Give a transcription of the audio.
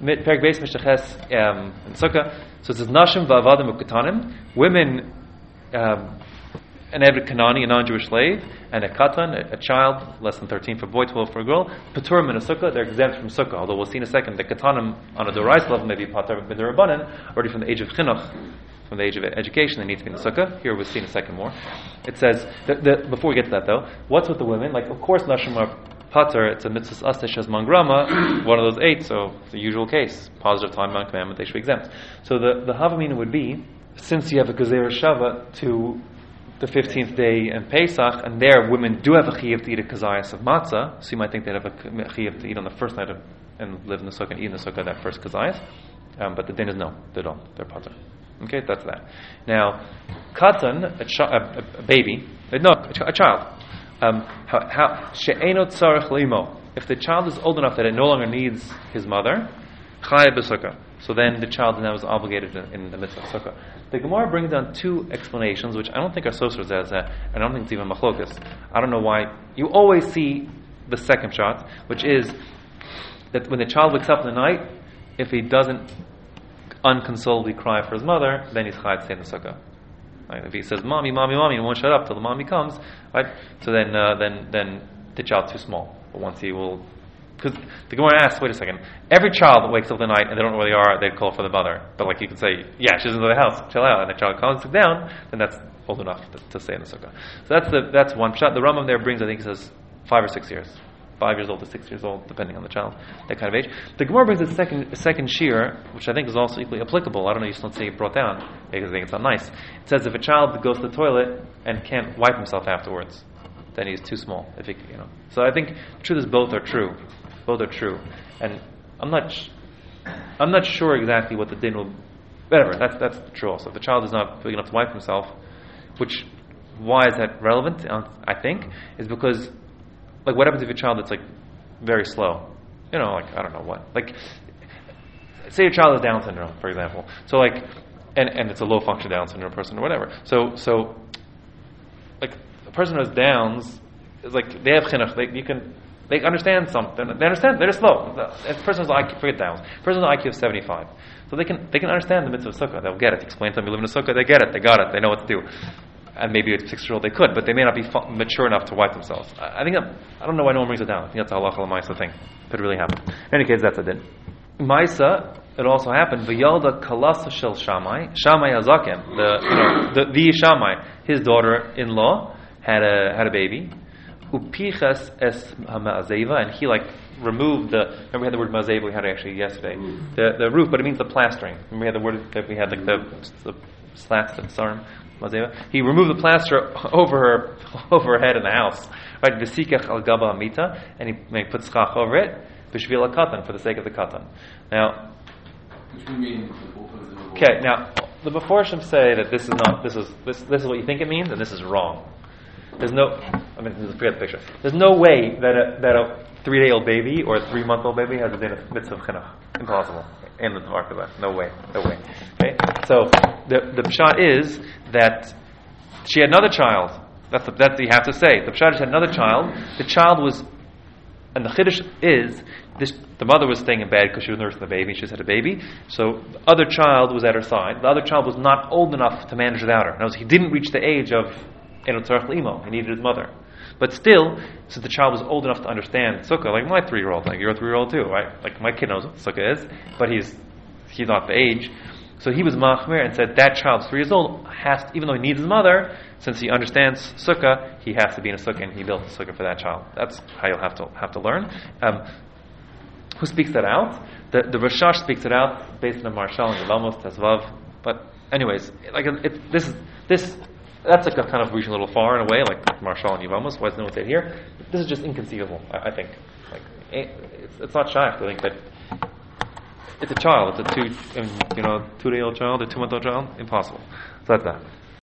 Perek Beis Mishaches um, in Sukkah. So it says Nashim va'avadim ukatanim, women, um, an Eved Kanani, a non-Jewish slave, and a katan, a, a child, less than 13 for a boy, 12 for a girl, paturim in a sukkah, they're exempt from sukkah. Although we'll see in a second, the katanim on a dorais level may be patur b'derabanan, already from the age of chinuch, from the age of education, they need to be in the sukkah. Here we'll see in a second more. It says, that, that, before we get to that though, what's with the women? Like, of course, nashim are pater, it's a mitzvas asei shehazman grama, one of those eight, so the usual case. Positive time on commandment, they should be exempt. So the, the hava amina would be, since you have a gezeirah shavah to the 15th day in Pesach, and there women do have a chiyuv to eat a kazayas of matzah, so you might think they'd have a chiyuv to eat on the first night of, and live in the sukkah and eat in the sukkah that first kazayas. Um, but the din is no, they don't, they're pater. Okay, that's that. Now, katan, a, a, a, baby, no, a, ch- a child. Um. If the child is old enough that it no longer needs his mother. So then the child now is obligated in, in the mitzvah of sukkah. The Gemara brings down two explanations, which I don't think are Sosers as that, and I don't think it's even machlokas. I don't know why. You always see the second shot, which is that when the child wakes up in the night, if he doesn't unconsolably cry for his mother, then he's chayav to stay in the sukkah. Right? If he says, "Mommy, mommy, mommy," and won't shut up till the mommy comes, right? So then, uh, then, then the child's too small. But once he will, because the Gemara asks, "Wait a second. Every child that wakes up the night and they don't know where they are, they'd call for the mother. But like you can say, "Yeah, she's in the house. Chill out." And the child calms down, then that's old enough to, to stay in the sukkah. So that's the that's one shot. The Rambam there brings, I think, he says five or six years five years old to six years old, depending on the child, that kind of age. The Gemara brings a second, second shiur, which I think is also equally applicable. I don't know, you just don't see it brought down because I think it's not nice. It says if a child goes to the toilet and can't wipe himself afterwards, then he's too small. If he, you know, so I think the truth is both are true. Both are true, and I'm not, sh- I'm not sure exactly what the din will. Whatever, that's that's true. Also, if the child is not big enough to wipe himself, which why is that relevant? I think is because like what happens if a child that's like very slow? You know, like I don't know what. Like say your child has Down syndrome, for example. So like and, and it's a low function Down syndrome person or whatever. So so like a person who has Downs is like they have chinuch, they you can they understand something. They understand. They're slow. A person's IQ, forget Downs. A person's IQ of seventy five, so they can they can understand the mitzvah of sukkah. They'll get it. Explain to them you live in a sukkah. They get it. They got it. They know what to do and maybe a six year old they could, but they may not be fu- mature enough to wipe themselves. I, I think I don't know why no one brings it down. I think that's a halacha lemaisa thing. Could really happen. In any case, that's a din. Maisa, it also happened. V'yalda kalasa shel Shammai, Shammai HaZaken, the you know the, the his daughter-in-law had a had a baby. Upichas es hamazeva, and he like removed the. Remember we had the word mazeva we had it actually yesterday. The the roof, but it means the plastering. Remember we had the word that we had like the, the slats that sarm. He removed the plaster over her over her head in the house. Right, v'sikach al gaba amita, and he, he put schach over it, b'shvil katan for the sake of the katan. Now, okay, now the Meforshim say that this is not this is this this is what you think it means, and this is wrong. There's no, I mean, forget the picture. There's no way that a, that a three day old baby or a three month old baby has a din of mitzvah chinuch. Impossible. In the Tvarkava. No way. No way. Okay? So the the pshat is that she had another child. That's the, that you have to say. The pshat had another child. The child was, and the chiddush is this. The mother was staying in bed because she was nursing the baby. She just had a baby. So the other child was at her side. The other child was not old enough to manage without her. In other words, he didn't reach the age of enotzarech limo. He needed his mother. But still, since the child was old enough to understand sukkah, like my three-year-old, like you're a three-year-old too, right? Like my kid knows what sukkah is, but he's he's not the age. So he was machmir and said that child's three years old has, to, even though he needs his mother, since he understands sukkah, he has to be in a sukkah, and he built a sukkah for that child. That's how you'll have to have to learn. Um, who speaks that out? The the Rashash speaks it out based on the Marshal and Yevamos Tezvav. But anyways, like it, this this that's like a kind of reaching a little far in a way, like Marshal and Yevamos. Why is no one said here? This is just inconceivable. I, I think. Like eh, it's, it's not shy to think that it's a child. It's a two, you know, two day old child, a two month old child. Impossible. So that's that.